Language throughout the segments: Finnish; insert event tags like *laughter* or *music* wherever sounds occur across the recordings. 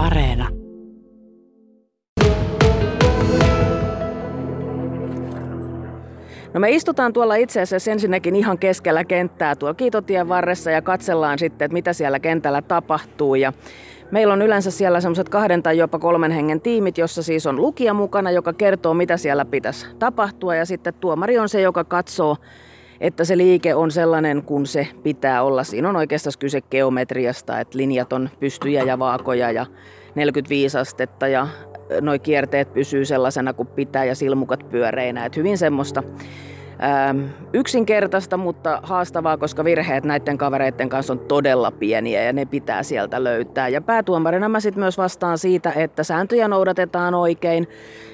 Areena. No me istutaan tuolla itse asiassa ensinnäkin ihan keskellä kenttää tuolla Kiitotien varressa ja katsellaan sitten, että mitä siellä kentällä tapahtuu. Ja meillä on yleensä siellä semmoiset kahden tai jopa kolmen hengen tiimit, jossa siis on lukija mukana, joka kertoo, mitä siellä pitäisi tapahtua. Ja sitten tuomari on se, joka katsoo, että se liike on sellainen kuin se pitää olla. Siinä on oikeastaan kyse geometriasta, että linjat on pystyjä ja vaakoja ja 45 astetta ja noi kierteet pysyy sellaisena kuin pitää ja silmukat pyöreinä. Et hyvin semmoista yksinkertaista, mutta haastavaa, koska virheet näiden kavereiden kanssa on todella pieniä ja ne pitää sieltä löytää. Ja päätuomarina mä sitten myös vastaan siitä, että sääntöjä noudatetaan oikein.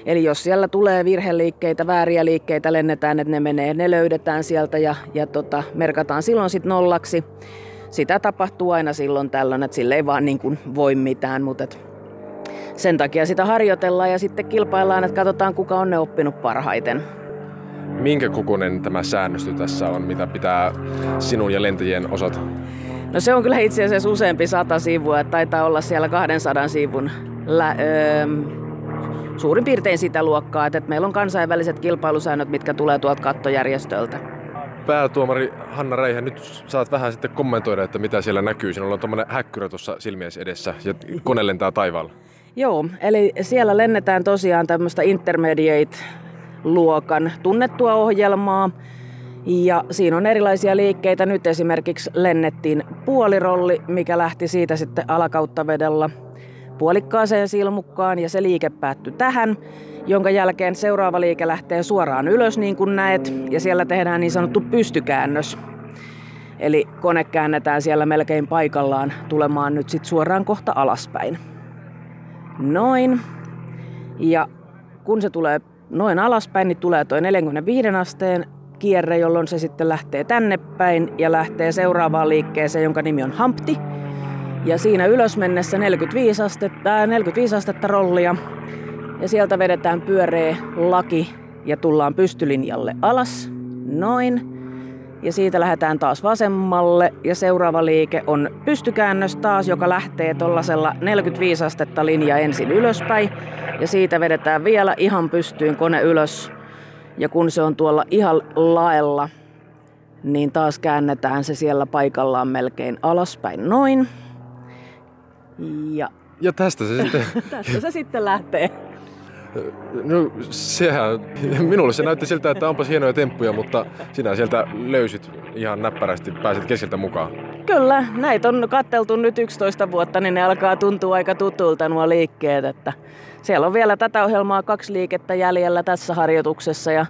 Eli jos siellä tulee virheliikkeitä, vääriä liikkeitä, lennetään, että ne menee, ne löydetään sieltä ja, ja tota, merkataan silloin sitten nollaksi. Sitä tapahtuu aina silloin tällöin, että sille ei vaan niin kuin voi mitään, mutta et sen takia sitä harjoitellaan ja sitten kilpaillaan, että katsotaan kuka on ne oppinut parhaiten. Minkä kokoinen tämä säännöstö tässä on, mitä pitää sinun ja lentäjien osata? No se on kyllä itse asiassa useampi sata sivua, että taitaa olla siellä 200 sivun lä- öö, suurin piirtein sitä luokkaa, että meillä on kansainväliset kilpailusäännöt, mitkä tulee tuolta kattojärjestöltä. Päätuomari Hanna Reihän, nyt saat vähän sitten kommentoida, että mitä siellä näkyy. Sinulla on tuommoinen häkkyrä tuossa silmiesi edessä ja kone lentää taivaalla. Joo, eli siellä lennetään tosiaan tämmöistä intermediate-luokan tunnettua ohjelmaa. Ja siinä on erilaisia liikkeitä. Nyt esimerkiksi lennettiin puolirolli, mikä lähti siitä sitten alakauttavedellä puolikkaaseen silmukkaan ja se liike päättyi tähän, jonka jälkeen seuraava liike lähtee suoraan ylös niin kuin näet ja siellä tehdään niin sanottu pystykäännös. Eli kone käännetään siellä melkein paikallaan tulemaan nyt sitten suoraan kohta alaspäin. Noin. Ja kun se tulee noin alaspäin, niin tulee tuo 45 asteen kierre, jolloin se sitten lähtee tänne päin ja lähtee seuraavaan liikkeeseen, jonka nimi on Hampti. Ja siinä ylös mennessä 45 astetta, 45 astetta rollia. Ja sieltä vedetään pyöreä laki ja tullaan pystylinjalle alas. Noin ja siitä lähdetään taas vasemmalle ja seuraava liike on pystykäännös taas, joka lähtee tuollaisella 45 astetta linja ensin ylöspäin ja siitä vedetään vielä ihan pystyyn kone ylös ja kun se on tuolla ihan laella, niin taas käännetään se siellä paikallaan melkein alaspäin noin. Ja, ja tästä se sitten... *laughs* tästä se sitten lähtee. No sehän, *laughs* minulle se näytti siltä, että onpas hienoja temppuja, mutta sinä sieltä löysit ihan näppärästi, pääsit keskeltä mukaan. Kyllä, näitä on katteltu nyt 11 vuotta, niin ne alkaa tuntua aika tutulta nuo liikkeet. Että siellä on vielä tätä ohjelmaa kaksi liikettä jäljellä tässä harjoituksessa ja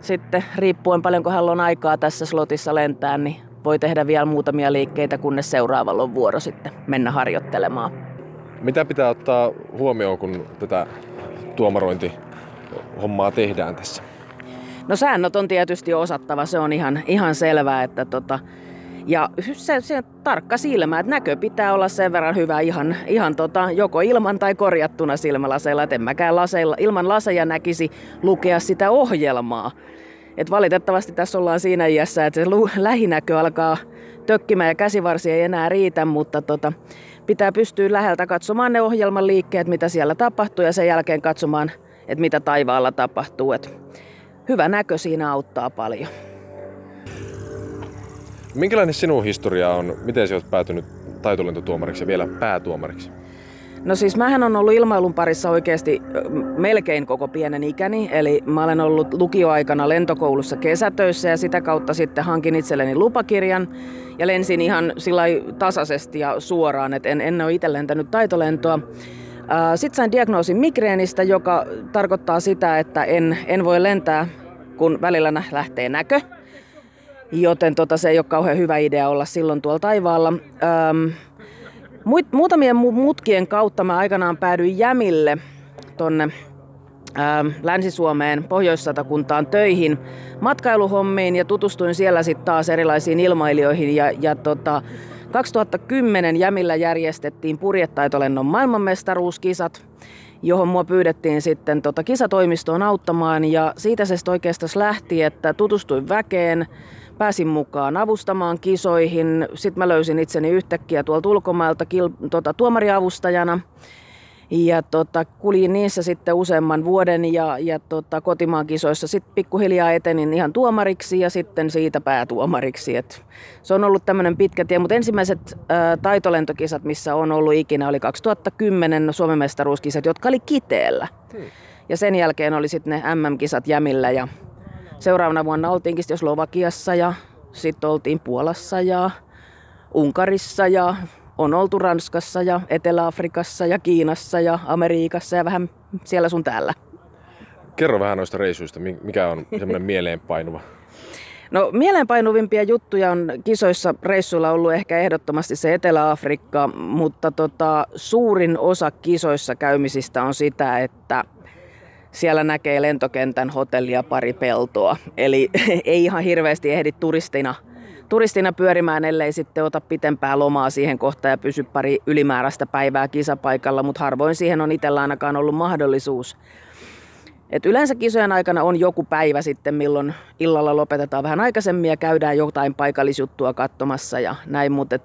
sitten riippuen paljonko hän on aikaa tässä slotissa lentää, niin voi tehdä vielä muutamia liikkeitä, kunnes seuraavalla on vuoro sitten mennä harjoittelemaan. Mitä pitää ottaa huomioon, kun tätä tuomarointihommaa tehdään tässä? No säännöt on tietysti osattava, se on ihan, ihan selvää, että tota, ja se, se tarkka silmä, että näkö pitää olla sen verran hyvä ihan, ihan tota, joko ilman tai korjattuna silmälaseilla, että en mäkään laseilla, ilman laseja näkisi lukea sitä ohjelmaa. Et valitettavasti tässä ollaan siinä iässä, että se lähinäkö alkaa tökkimään ja käsivarsi ei enää riitä, mutta tota, pitää pystyä läheltä katsomaan ne ohjelman liikkeet, mitä siellä tapahtuu ja sen jälkeen katsomaan, että mitä taivaalla tapahtuu. Et hyvä näkö siinä auttaa paljon. Minkälainen sinun historia on? Miten sinä olet päätynyt taitolentotuomariksi ja vielä päätuomariksi? No siis mähän on ollut ilmailun parissa oikeasti melkein koko pienen ikäni. Eli mä olen ollut lukioaikana lentokoulussa kesätöissä ja sitä kautta sitten hankin itselleni lupakirjan. Ja lensin ihan sillä tasaisesti ja suoraan, että en, en ole itse lentänyt taitolentoa. Sitten sain diagnoosin migreenistä, joka tarkoittaa sitä, että en, en voi lentää, kun välillä lähtee näkö. Joten tota, se ei ole kauhean hyvä idea olla silloin tuolla taivaalla. Öm, Muutamien mutkien kautta mä aikanaan päädyin Jämille tonne ää, Länsi-Suomeen, Pohjois-Satakuntaan töihin matkailuhommiin ja tutustuin siellä sitten taas erilaisiin ilmailijoihin ja, ja tota, 2010 Jämillä järjestettiin purjettaitolennon maailmanmestaruuskisat, johon mua pyydettiin sitten tota kisatoimistoon auttamaan ja siitä se oikeastaan lähti, että tutustuin väkeen, pääsin mukaan avustamaan kisoihin. Sitten mä löysin itseni yhtäkkiä tuolta ulkomailta kil, tota, tuomariavustajana. Ja tota, kuljin niissä sitten useamman vuoden ja, ja tota, kotimaan kisoissa sitten pikkuhiljaa etenin ihan tuomariksi ja sitten siitä päätuomariksi. Et se on ollut tämmöinen pitkä tie, mutta ensimmäiset ää, taitolentokisat, missä on ollut ikinä, oli 2010 Suomen mestaruuskisat, jotka oli Kiteellä. Hmm. Ja sen jälkeen oli sitten ne MM-kisat Jämillä ja seuraavana vuonna oltiinkin jo Slovakiassa ja sitten oltiin Puolassa ja Unkarissa ja on oltu Ranskassa ja Etelä-Afrikassa ja Kiinassa ja Amerikassa ja vähän siellä sun täällä. Kerro vähän noista reisuista, mikä on semmoinen *laughs* mieleenpainuva? No mieleenpainuvimpia juttuja on kisoissa reissuilla ollut ehkä ehdottomasti se Etelä-Afrikka, mutta tota, suurin osa kisoissa käymisistä on sitä, että siellä näkee lentokentän hotellia pari peltoa. Eli *laughs* ei ihan hirveästi ehdi turistina – turistina pyörimään, ellei sitten ota pitempää lomaa siihen kohtaan ja pysy pari ylimääräistä päivää kisapaikalla, mutta harvoin siihen on itsellä ainakaan ollut mahdollisuus. Et yleensä kisojen aikana on joku päivä sitten, milloin illalla lopetetaan vähän aikaisemmin ja käydään jotain paikallisjuttua katsomassa ja näin, mutta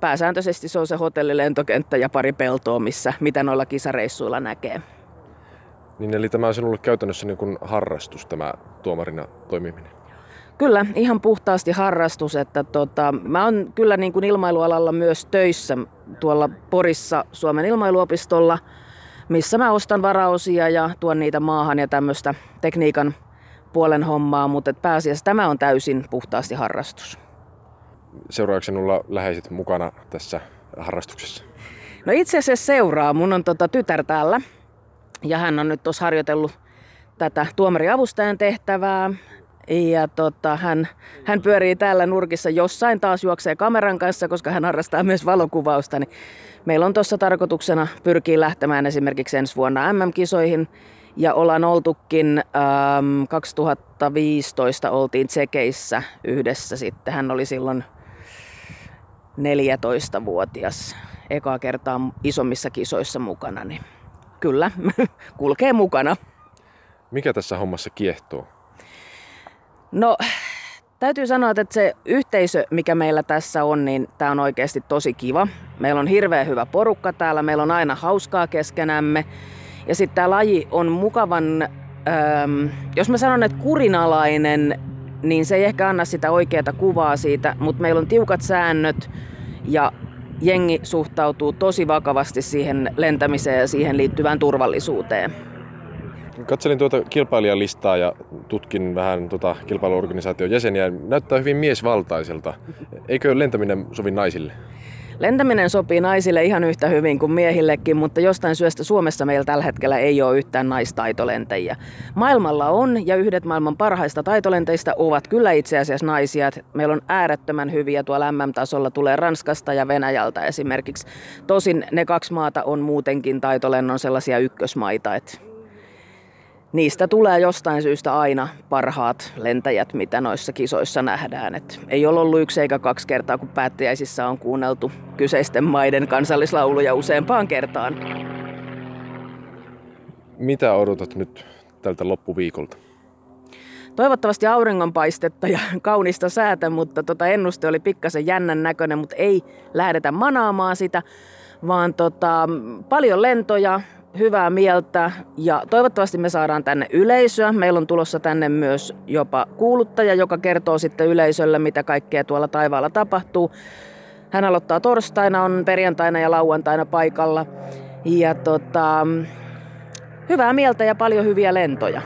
pääsääntöisesti se on se hotellilentokenttä ja pari peltoa, missä mitä noilla kisareissuilla näkee. Niin eli tämä on sinulle käytännössä niin kuin harrastus, tämä tuomarina toimiminen? Kyllä, ihan puhtaasti harrastus. Että tota, mä oon kyllä niin kuin ilmailualalla myös töissä tuolla Porissa Suomen ilmailuopistolla, missä mä ostan varaosia ja tuon niitä maahan ja tämmöistä tekniikan puolen hommaa, mutta pääasiassa tämä on täysin puhtaasti harrastus. Seuraavaksi sinulla läheiset mukana tässä harrastuksessa? No itse asiassa seuraa. Mun on tota tytär täällä ja hän on nyt tuossa harjoitellut tätä tuomariavustajan tehtävää ja tota, hän, hän pyörii täällä nurkissa jossain taas juoksee kameran kanssa, koska hän harrastaa myös valokuvausta. Niin meillä on tuossa tarkoituksena pyrkiä lähtemään esimerkiksi ensi vuonna MM-kisoihin. Ja ollaan oltukin, ähm, 2015 oltiin Tsekeissä yhdessä sitten. Hän oli silloin 14-vuotias ekaa kertaa isommissa kisoissa mukana. Niin kyllä, *laughs* kulkee mukana. Mikä tässä hommassa kiehtoo? No, täytyy sanoa, että se yhteisö, mikä meillä tässä on, niin tämä on oikeasti tosi kiva. Meillä on hirveän hyvä porukka täällä, meillä on aina hauskaa keskenämme. Ja sitten tämä laji on mukavan, ähm, jos mä sanon, että kurinalainen, niin se ei ehkä anna sitä oikeaa kuvaa siitä, mutta meillä on tiukat säännöt ja jengi suhtautuu tosi vakavasti siihen lentämiseen ja siihen liittyvään turvallisuuteen. Katselin tuota kilpailijalistaa ja tutkin vähän tuota kilpailuorganisaation jäseniä. Näyttää hyvin miesvaltaiselta. Eikö lentäminen sovi naisille? Lentäminen sopii naisille ihan yhtä hyvin kuin miehillekin, mutta jostain syystä Suomessa meillä tällä hetkellä ei ole yhtään naistaitolentäjiä. Maailmalla on, ja yhdet maailman parhaista taitolentäjistä ovat kyllä itse asiassa naisia. Meillä on äärettömän hyviä tuolla MM-tasolla, tulee Ranskasta ja Venäjältä esimerkiksi. Tosin ne kaksi maata on muutenkin taitolennon sellaisia ykkösmaita, että niistä tulee jostain syystä aina parhaat lentäjät, mitä noissa kisoissa nähdään. Et ei ole ollut yksi eikä kaksi kertaa, kun päättäjäisissä on kuunneltu kyseisten maiden kansallislauluja useampaan kertaan. Mitä odotat nyt tältä loppuviikolta? Toivottavasti auringonpaistetta ja *laughs* kaunista säätä, mutta tota ennuste oli pikkasen jännän näköinen, mutta ei lähdetä manaamaan sitä, vaan tota, paljon lentoja, hyvää mieltä ja toivottavasti me saadaan tänne yleisöä. Meillä on tulossa tänne myös jopa kuuluttaja, joka kertoo sitten yleisölle, mitä kaikkea tuolla taivaalla tapahtuu. Hän aloittaa torstaina, on perjantaina ja lauantaina paikalla. Ja tota, hyvää mieltä ja paljon hyviä lentoja.